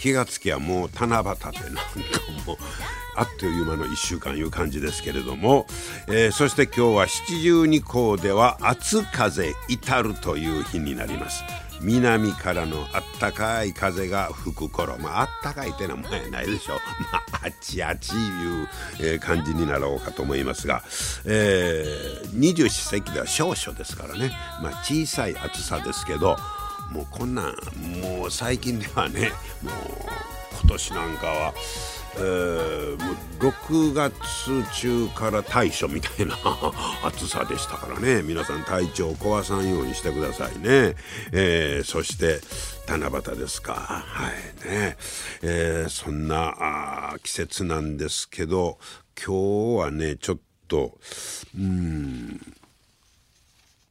気がつきはもう七夕でなんかもうあっという間の1週間いう感じですけれども、えー、そして今日は七十二校では暑風至るという日になります。南からのあったかい風が吹く頃。まああったかいってのはもやないでしょう。まああちあちいう、え、感じになろうかと思いますが、えー、二十四節気では少々ですからね。まあ小さい暑さですけどもうこんなんもう最近ではね もう今年なんかはえー、もう6月中から対処みたいな 暑さでしたからね。皆さん体調を壊さんようにしてくださいね、えー、そして七夕ですか。はい。ね、えー、そんな季節なんですけど今日はねちょっとうん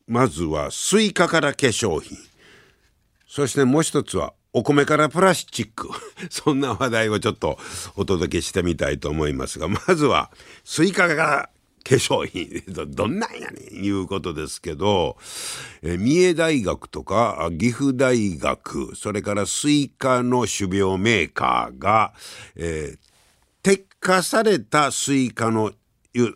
まずはスイカから化粧品。そしてもう一つはお米からプラスチック。そんな話題をちょっとお届けしてみたいと思いますが、まずは、スイカが化粧品。どんなんやねん、いうことですけど、え三重大学とか岐阜大学、それからスイカの種苗メーカーが、えー、摘果されたスイカの、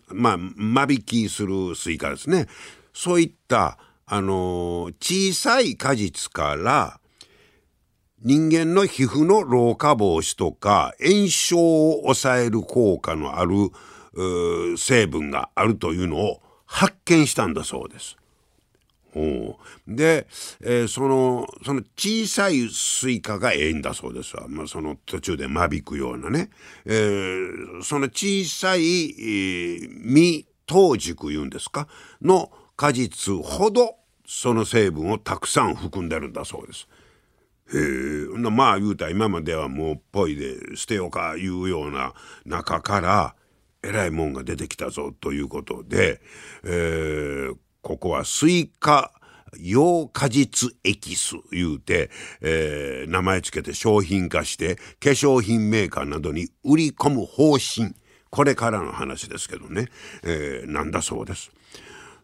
まあ、間引きするスイカですね。そういった、あの、小さい果実から、人間の皮膚の老化防止とか炎症を抑える効果のある成分があるというのを発見したんだそうです。で、えー、そのその小さいスイカがええんだそうですわ、まあ、その途中で間引くようなね、えー、その小さい、えー、未登熟いうんですか？の果実ほどその成分をたくさん含んでるんだそうです。えまあ言うたら今まではもうぽいで捨てようかいうような中からえらいもんが出てきたぞということで、えー、ここはスイカ幼果実エキス言うて、えー、名前つけて商品化して化粧品メーカーなどに売り込む方針これからの話ですけどね、えー、なんだそうです。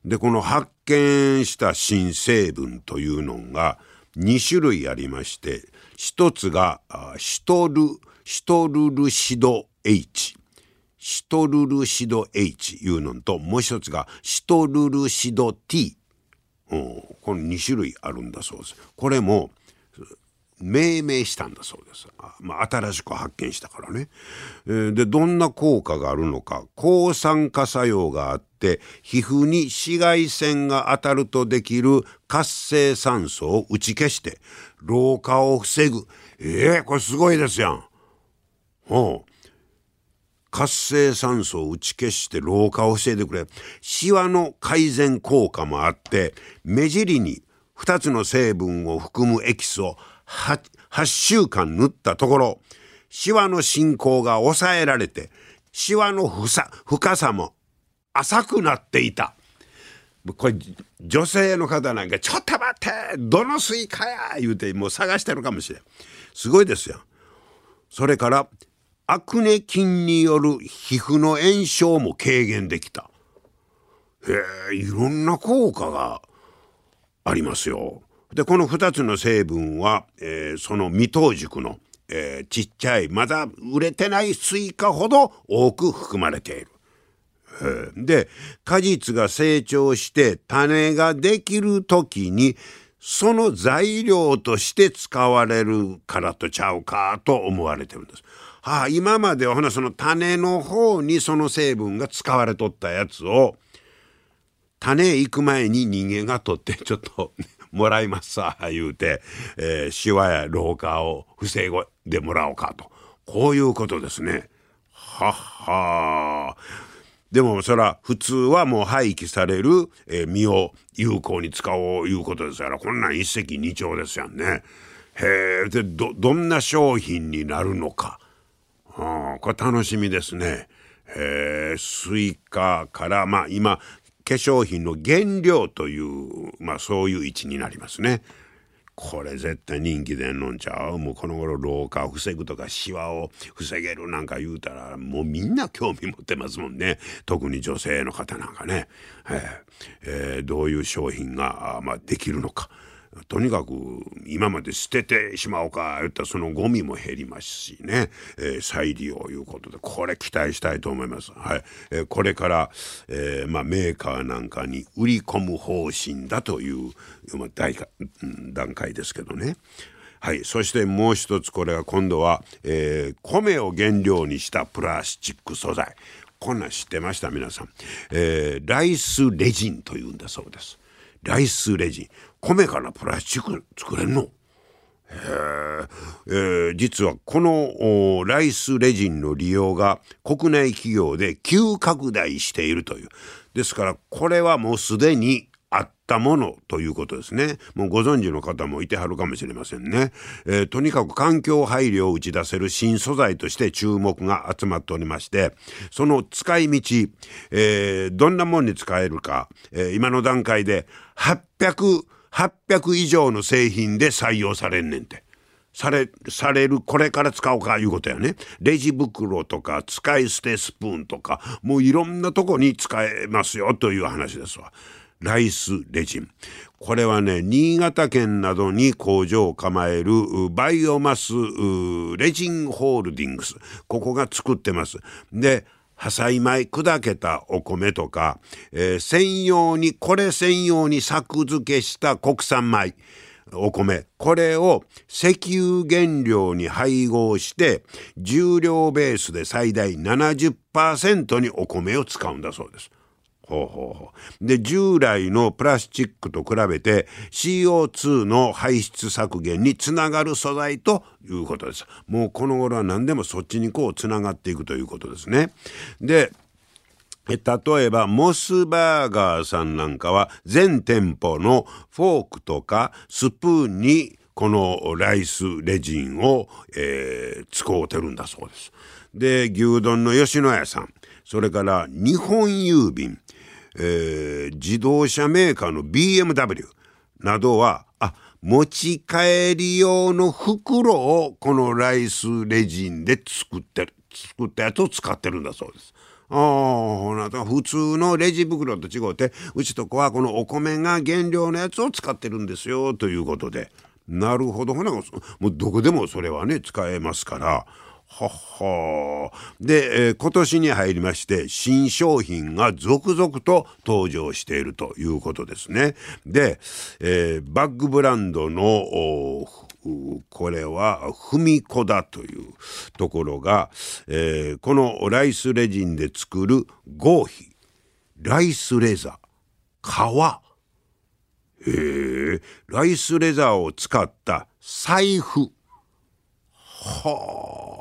でこの発見した新成分というのが2種類ありまして一つがシトルシトルルシド H シトルルシド H いうのともう一つがシトルルシド T この2種類あるんだそうです。これも命名したんだそうです。まあ、新しく発見したからね。えー、で、どんな効果があるのか。抗酸化作用があって、皮膚に紫外線が当たるとできる活性酸素を打ち消して、老化を防ぐ。ええー、これすごいですやん。ほう。活性酸素を打ち消して老化を防いでくれ。シワの改善効果もあって、目尻に2つの成分を含むエキスを 8, 8週間塗ったところ、シワの進行が抑えられて、シワの深さも浅くなっていた。これ女性の方なんか「ちょっと待ってどのスイカや!」言うてもう探してるかもしれんすごいですよ。それからアクネ菌による皮膚の炎症も軽減できた。へえいろんな効果がありますよ。でこの2つの成分は、えー、その未登熟の、えー、ちっちゃいまだ熟れてないスイカほど多く含まれている。で果実が成長して種ができる時にその材料として使われるからとちゃうかと思われてるんです。はあ、今まではほなその種の方にその成分が使われとったやつを種行く前に人間が取ってちょっともらいますさ言うて、えー、シワや老化を防いでもらおうかとこういうことですね。はっはでもそら普通はもう廃棄される、えー、実を有効に使おういうことですからこんなん一石二鳥ですやんね。へえでどどんな商品になるのか、うん、これ楽しみですね。えー、スイカからまあ今化粧品の原料というまあそういう位置になりますね。これ絶対人気でんのんちゃうもうこの頃老化を防ぐとかシワを防げるなんか言うたらもうみんな興味持ってますもんね特に女性の方なんかね、えーえー、どういう商品が、まあ、できるのか。とにかく今まで捨ててしまおうか言ったらそのゴミも減りますしね、えー、再利用いうことでこれ期待したいと思います。はいえー、これから、えーまあ、メーカーなんかに売り込む方針だという、まあ、大段階ですけどね。はい、そしてもう一つこれは今度は、えー、米を原料にしたプラスチック素材こんなん知ってました？皆さん、えー、ライスレジンというんだそうです。ライスレジ。ン米からプラスチック作れんの？へえー、実はこのライスレジンの利用が国内企業で急拡大しているという。ですからこれはもうすでにあったものということですね。もうご存知の方もいてはるかもしれませんね。えー、とにかく環境配慮を打ち出せる新素材として注目が集まっておりまして、その使い道、えー、どんなもんに使えるか、えー、今の段階で800、800以上の製品で採用されんねんて。され、される、これから使おうかいうことやね。レジ袋とか、使い捨てスプーンとか、もういろんなとこに使えますよという話ですわ。ライスレジン。これはね、新潟県などに工場を構えるバイオマスレジンホールディングス。ここが作ってます。で、破砕米砕けたお米とか、えー、専用にこれ専用に作付けした国産米お米これを石油原料に配合して重量ベースで最大70%にお米を使うんだそうです。ほうほうほうで従来のプラスチックと比べて CO2 の排出削減につながる素材ということです。もうこの頃は何でもそっちにこうつながっていくということですね。で例えばモスバーガーさんなんかは全店舗のフォークとかスプーンにこのライスレジンを、えー、使うてるんだそうです。で牛丼の吉野家さんそれから日本郵便えー、自動車メーカーの BMW などはあ持ち帰り用の袋をこのライスレジンで作ってる作ったやつを使ってるんだそうです。ああ、普通のレジ袋と違ってうちとこはこのお米が原料のやつを使ってるんですよということでなるほどほなもうどこでもそれはね使えますから。ははで、えー、今年に入りまして新商品が続々と登場しているということですね。で、えー、バッグブランドのこれはふみこだというところが、えー、このライスレジンで作る合皮。ライスレザー。革。へえライスレザーを使った財布。はあ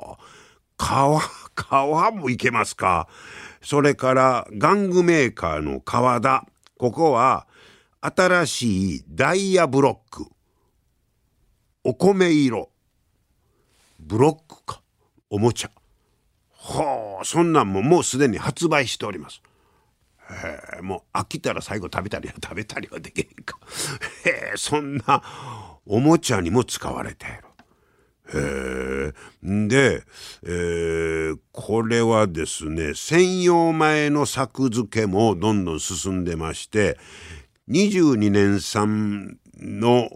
皮皮もいけますか？それから玩具メーカーの川田。ここは新しいダイヤブロック。お米色。ブロックか。おもちゃ。はあそんなんももうすでに発売しております。へえもう飽きたら最後食べたりは食べたりはできへんか。へえそんなおもちゃにも使われている。へえ。で、えー、これはですね、専用米の作付けもどんどん進んでまして、22年産の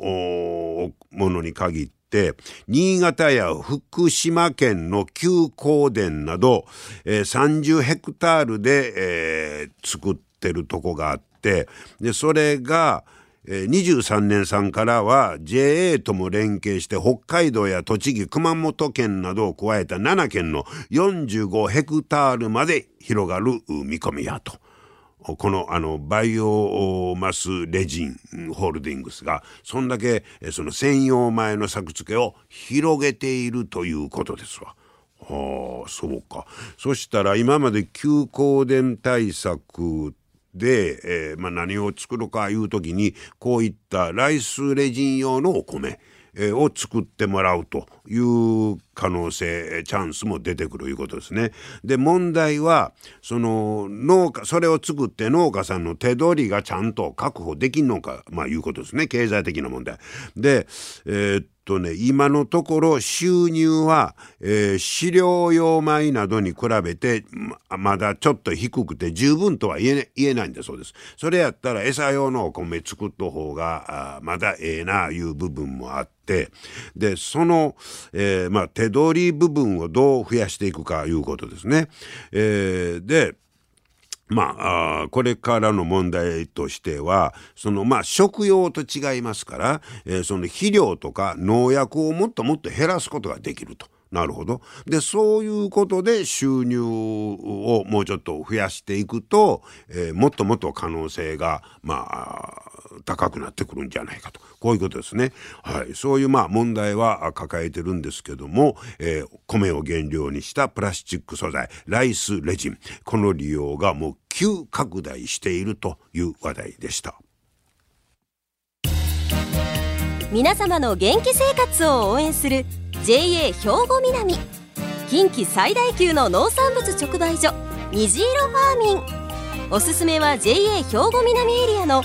ものに限って、新潟や福島県の旧港田など、えー、30ヘクタールで、えー、作ってるとこがあって、で、それが、23年産からは JA とも連携して北海道や栃木熊本県などを加えた7県の45ヘクタールまで広がる見込みやと。このあのバイオマスレジンホールディングスがそんだけその専用米の作付けを広げているということですわ。はあそうかそしたら今まで休耕田対策で、えー、まあ、何を作るかいう時にこういったライスレジン用のお米、えー、を作ってもらうという可能性チャンスも出てくるいうことですね。で問題はその農家それを作って農家さんの手取りがちゃんと確保できんのかまあいうことですね経済的な問題。でえーとね、今のところ収入は、えー、飼料用米などに比べてまだちょっと低くて十分とは言え,、言えないんだそうです。それやったら餌用のお米作った方がまだええないう部分もあって、で、その、えー、まあ、手取り部分をどう増やしていくかいうことですね。えー、で、まあ、あこれからの問題としては、その、まあ、食用と違いますから、えー、その肥料とか農薬をもっともっと減らすことができると。なるほど。で、そういうことで収入をもうちょっと増やしていくと、えー、もっともっと可能性が、まあ、高くなってくるんじゃないかと。こういうことですね。はい。そういうまあ問題は抱えてるんですけども、えー、米を原料にしたプラスチック素材、ライスレジン。この利用がもう急拡大しているという話題でした。皆様の元気生活を応援する JA 兵庫南近畿最大級の農産物直売所虹色ファーミンおすすめは JA 兵庫南エリアの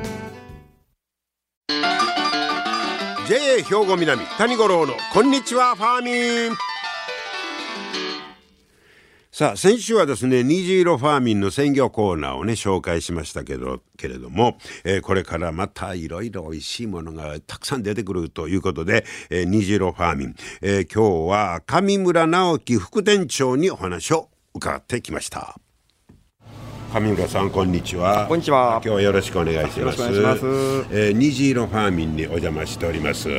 兵庫南谷五郎のこんにちはファーミンさあ先週はですね虹色ファーミンの鮮魚コーナーをね紹介しましたけどけれども、えー、これからまたいろいろ美味しいものがたくさん出てくるということで、えー、虹色ファーミン、えー、今日は上村直樹副店長にお話を伺ってきました。上村さんこんにちは。こんにちは。今日はよろしくお願いします。えー、虹色ファーミンにお邪魔しております。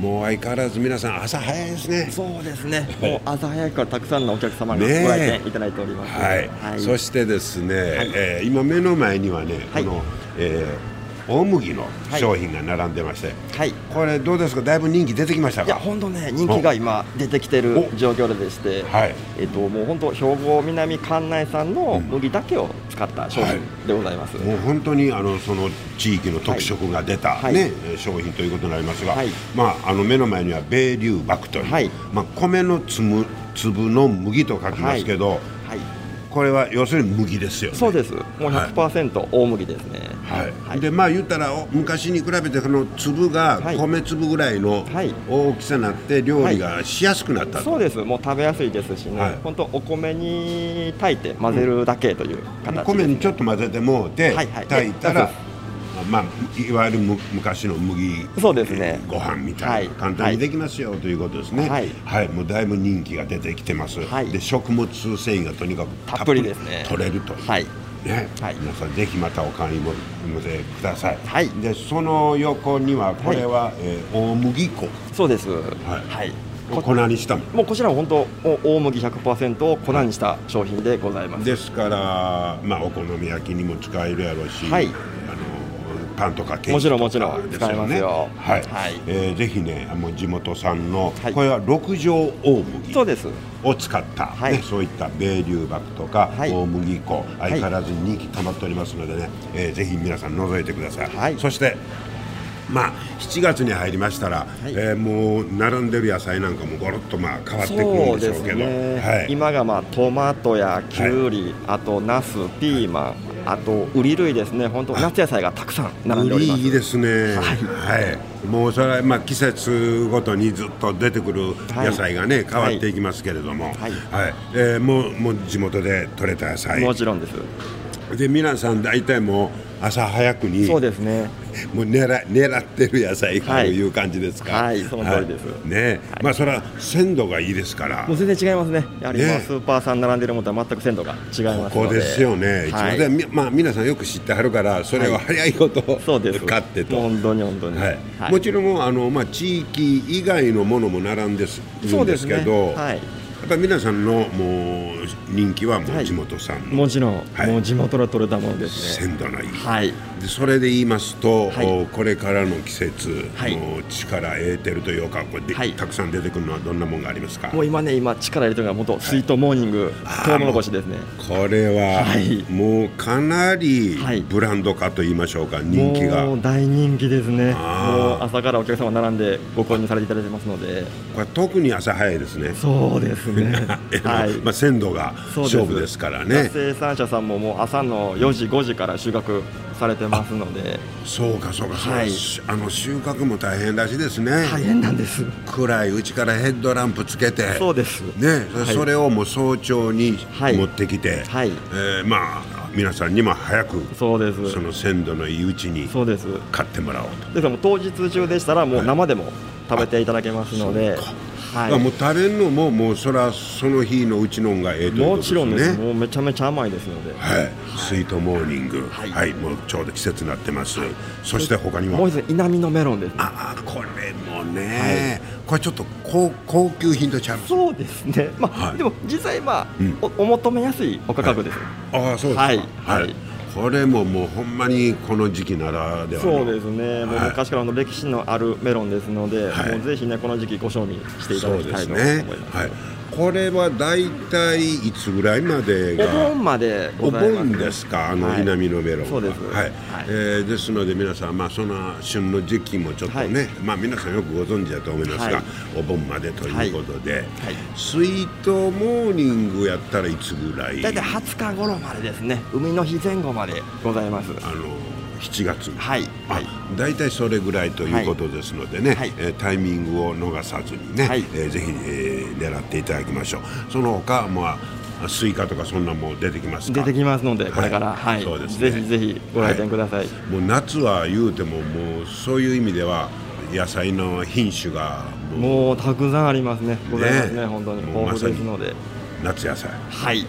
もう相変わらず皆さん朝早いですね。そうですね。もう朝早いからたくさんのお客様がご来店いただいております、はい、はい、そしてですね、はい、えー、今目の前にはね、はい、この、えー大麦の商品が並んでまして、はい、これどうですか？だいぶ人気出てきましたか？いや本当ね人気が今出てきてる状況でして、はい、えっともう本当兵庫南関内産の麦だけを使った商品でございます、はい、もう本当にあのその地域の特色が出た、ね商品ということになりますが、まああの目の前には米粒麦という、まあ米の粒粒の麦と書きますけど、これは要するに麦ですよ、ね、そうです。もう100%、はい、大麦ですね。はい、はい、でまあ言ったら昔に比べてこの粒が米粒ぐらいの大きさになって料理がしやすくなった、はい、そうです。もう食べやすいですしね、はい、本当お米に炊いて混ぜるだけという形、ね、米にちょっと混ぜてもうて、炊いたらまあ、いわゆる昔の麦そうですね。ご飯みたいな、簡単にできますよ、ということですね、はい、はい、もうだいぶ人気が出てきてます、はい、で食物繊維がとにかくたっぷりですね。取れると。はい。ね、はい、皆さんぜひまたお買い求めください、はい、でその横にはこれは、はい、えー、大麦粉。そうです。はい、はい。粉にしたももうこちらは本当大麦100%を粉にした商品でございます。ですからまあお好み焼きにも使えるやろうし、はい、パンとかケーキもちろんもちろん使えますよ。はい、はい、えー、ぜひねもう地元産の、はい、これは六条大麦そうです。を使った、はい、ね、そういった米粒麦とか、はい、大麦粉相変わらず人気溜まっておりますのでね、えー、ぜひ皆さん覗いてください、はい、そしてまあ、7月に入りましたら、はい、えー、もう並んでる野菜なんかもごろっとまあ変わってくるんでしょうけど、ね。はい、今がまあトマトやきゅうり、はい、あとナスピーマンあと売り類ですね。本当夏野菜がたくさん並んでおります。いいですね。はい、はい、もうそれはまあ季節ごとにずっと出てくる野菜がね、変わっていきますけれども。はい、はい。えー、もうもう地元で採れた野菜。もちろんですで皆さん大体もう朝早くにそうですね。もう狙狙ってる野菜とい。う感じですか。はい、はい、その通りです、はい、ね、はい、まあそれは鮮度がいいですから。もう全然違いますね。やはり、ね、スーパーさん並んでるものとは全く鮮度が違いますここですよね。一応で、まあ皆さんよく知ってはるからそれを早いこと、そうです。買ってと。本当に本当に、はい。もちろんあの、まあ、地域以外のものも並んでするんですけど、ね、はいっぱ皆さんのもう人気はもう地元産、はい、もちろん、はい、もう地元の取れたものですね。鮮度のいい、はい、でそれで言いますと、はい、これからの季節、はい、もう力得てるというかこれで、はい、たくさん出てくるのはどんなもんがありますか？もう今ね今力入れてるのが元スイートモーニング、はい、トウモロコシですね。これは、はい、もうかなりブランド化と言いましょうか人気が。大人気ですね。もう朝からお客様並んでご購入されていただいてますので。これ特に朝早いですね。そうですね。はい。まあ鮮度が勝負ですからね。生産者さんももう朝の4時5時から収穫されてますので。そうかそうかそう、はい、あの収穫も大変らしいですね。大変なんです。暗いうちからヘッドランプつけて。そうです。ね、はい、それをもう早朝に持ってきて、はい、えー、まあ皆さんにも早くそうです。その鮮度のいいうちにそうです。買ってもらおうと。ですから当日中でしたらもう生でも食べていただけますので、はい、もう食べるのももうそれはその日のうちのがええということですね。もちろんです。もうめちゃめちゃ甘いですので。はい、スイートモーニング。はい、はい、もうちょうど季節になってます、はい、そして他にも。もう一つ稲美のメロンです、ああこれもね、これちょっと高高級品とちゃうそうですね。まあ、でも実際まあ、うん、おお求めやすいお価格です、ああそうですか。はい、はいこれももうほんまにこの時期ならではそうですね、もう昔からの歴史のあるメロンですので、はい、もうぜひねこの時期ご賞味していただきたいと思います。はいこれは大体いつぐらいまでがお盆までお盆ですか？あの稲見のメロンは、そうです。はい、はい、えー、ですので皆さんまあその旬の時期もちょっとね、はい、まあ皆さんよくご存知だと思いますが、はい、お盆までということで、はい、スイートモーニングやったらいつぐらい？大体20日頃までですね。海の日前後までございます。あの7月。はい、はい、大体それぐらいということですのでね、はい、えー、タイミングを逃さずにね、はい、えー、ぜひ、えー、狙っていただきましょう。その他まあスイカとかそんなも出てきます出てきますのでこれから、はい、そうです、ね、ぜひぜひご来店ください、もう夏は言うてももうそういう意味では野菜の品種がもうたくさんありますね。ございますねね。本当に豊富ですので夏野菜。はい。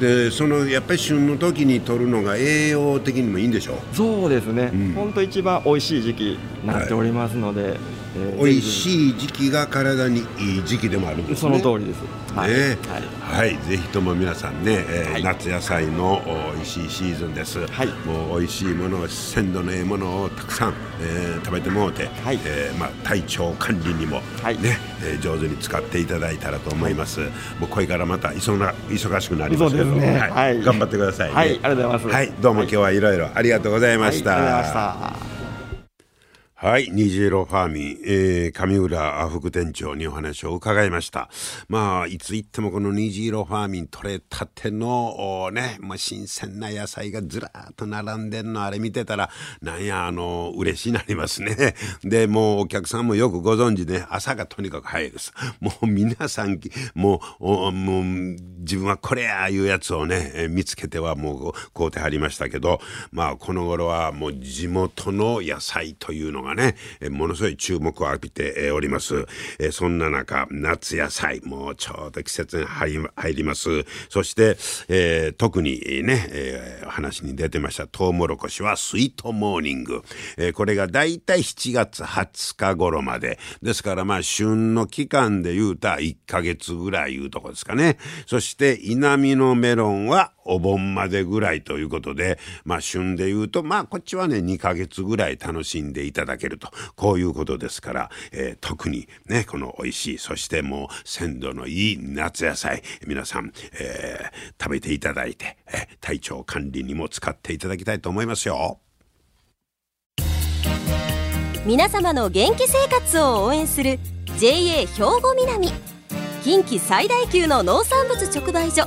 でそのやっぱり旬の時に取るのが栄養的にもいいんでしょ？うそうですね、うん、本当一番美味しい時期になっておりますので、はい。えー、美味しい時期が体にいい時期でもあるんですね。その通りです。ね、はい、はい、ぜひとも皆さんね、えー、はい、夏野菜の美味しいシーズンです、はい、もう美味しいもの鮮度のええものをたくさん、えー、食べてもうて、はい。えーまあ、体調管理にもね、はい。えー、上手に使っていただいたらと思います、はい、もうこれからまた忙な忙しくなりますけど、ね、はい、頑張ってください、ね、はい、ありがとうございます、はい、どうも今日はいろいろありがとうございました、はい、虹色ファーミン、えー、上浦副店長にお話を伺いました。まあ、いつ行ってもこの虹色ファーミン取れたての、ね、もう新鮮な野菜がずらっと並んでんの、あれ見てたら、なんや、あの、嬉しいなりますね。で、もうお客さんもよくご存知ね、朝がとにかく早いです。もう皆さん、もう、もう、自分はこれや、いうやつをね、見つけてはもう買うてはりましたけど、まあ、この頃はもう地元の野菜というのがね、ものすごい注目を浴びております。えそんな中、夏野菜、もうちょうど季節に入ります。そして、えー、特にね、えー、話に出てましたトウモロコシはスイートモーニング。えー、これがだいたい7月20日頃まで。ですからまあ旬の期間で言うた1ヶ月ぐらいいうとこですかね。そして稲見のメロンはお盆までぐらいということで、まあ旬で言うと、まあこっちはね、2ヶ月ぐらい楽しんでいただけると、こういうことですから、えー、特にね、この美味しい、そしてもう鮮度のいい夏野菜、皆さん、えー、食べていただいて、えー、体調管理にも使っていただきたいと思いますよ。皆様の元気生活を応援する JA 兵庫南近畿最大級の農産物直売所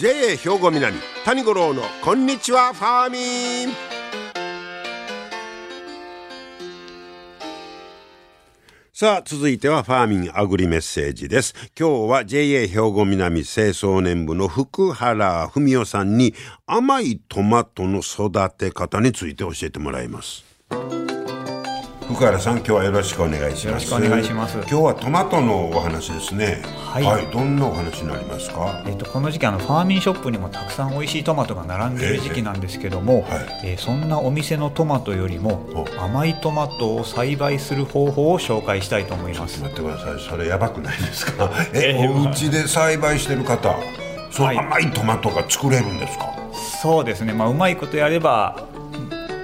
JA 兵庫南谷五郎のこんにちはファーミン。さあ続いてはファーミンアグリメッセージです。今日は JA 兵庫南清掃年部の福原文夫さんに甘いトマトの育て方について教えてもらいます。福原さん今日はよろしくお願いします。よろしくお願いします。今日はトマトのお話ですね。はい、はい、どんなお話になりますか？えっ、とこの時期あのファーミンショップにもたくさん美味しいトマトが並んでいる時期なんですけども、えー、はい。えー、そんなお店のトマトよりも甘いトマトを栽培する方法を紹介したいと思います。待ってください。それやばくないですか？えー、お家で栽培してる方その甘いトマトが作れるんですか、そうですね。まあうまいことやれば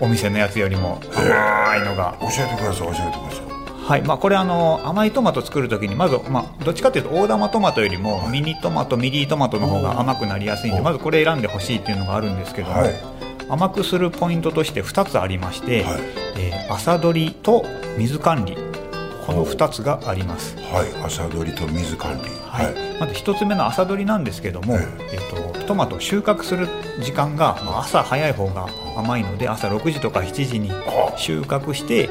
お店のやつよりも甘いのが。教えてください教えてください。はいまあ、これあの甘いトマト作るときにまず、まあ、どっちかというと大玉トマトよりもミニトマトミディトマトの方が甘くなりやすいんでまずこれ選んでほしいっていうのがあるんですけども、はい、甘くするポイントとして2つありまして、はい、えー、朝取りと水管理この2つがあります。はい、朝取りと水管理。はい。まず1つ目の朝取りなんですけども、えっ、ー、とトマト収穫する時間が朝早い方が甘いので朝6時とか7時に収穫して、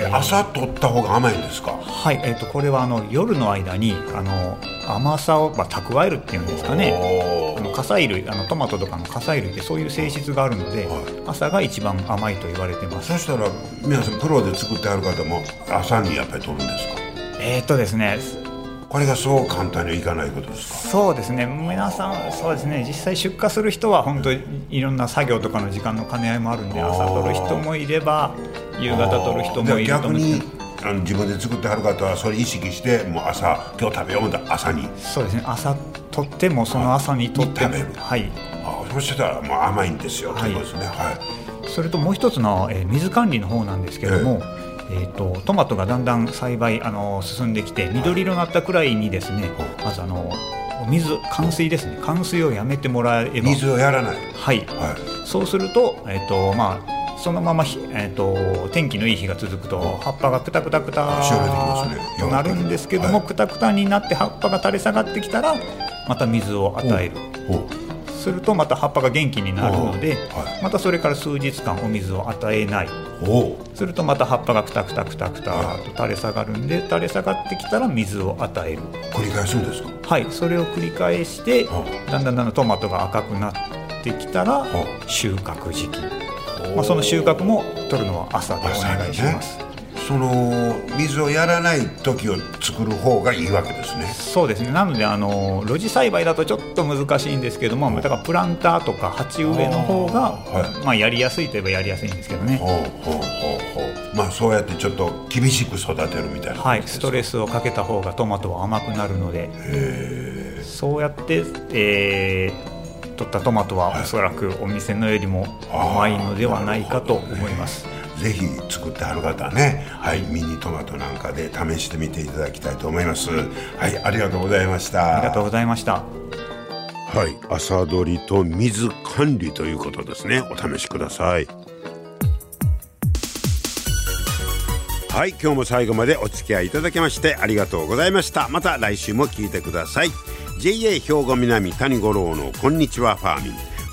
えー、朝取った方が甘いんですか？はい。えっ、ー、とこれはあの夜の間にあの甘さをまあ蓄えるっていうんですかね。火砕類あのトマトとかの火砕類ってそういう性質があるので、はい、朝が一番甘いと言われてます。そしたら皆さんプロで作ってある方も朝にやっぱり取るんですか？えー、っとですねこれがそう簡単にはいかないことですか？そうですね。皆さんそうですね。実際出荷する人は本当にいろんな作業とかの時間の兼ね合いもあるんで朝取る人もいれば夕方取る人もいると思うんですあの自分で作ってはる方はそれ意識してもう朝今日食べようだ朝に。そうですね。朝取ってもその朝に取ってはい。あそうしてたらもう甘いんですよ、はい、ということですね。はい。それともう一つの、えー、水管理の方なんですけども、えーえーと、トマトがだんだん栽培あの進んできて緑色になったくらいにですね、まずあの水冠水ですね。冠水をやめてもらえば。水をやらない。はい、はい、そうすると,、えーとまあ、そのまま、えーと、天気のいい日が続くと葉っぱがくたくたくたとなるんですけども、はい、くたくたになって葉っぱが垂れ下がってきたらまた水を与える。するとまた葉っぱが元気になるので、はい、またそれから数日間お水を与えない。するとまた葉っぱがくたくたくたくたと垂れ下がるんで垂れ下がってきたら水を与える。繰り返すんですか？はい。それを繰り返してだんだんだんだんトマトが赤くなってきたら収穫時期、まあ、その収穫も取るのは朝でお願いします、その水をやらない時を作る方がいいわけですね。そうですね。なのであの露地栽培だとちょっと難しいんですけども、だからプランターとか鉢植えの方が、はい、まあ、やりやすいといえばやりやすいんですけどね。ほうほうほうほう。まあそうやってちょっと厳しく育てるみたいなはい。ストレスをかけた方がトマトは甘くなるので。そうやって、えー、取ったトマトはおそらくお店のよりも甘いのではないかと思います、ぜひ作ってはる方ね、はい、ミニトマトなんかで試してみていただきたいと思います。はい、ありがとうございました。ありがとうございました。はい、朝取りと水管理ということですね。お試しください。はい、今日も最後までお付き合いいただきましてありがとうございました。また来週も聞いてください。JA 兵庫南谷五郎のこんにちはファーミン。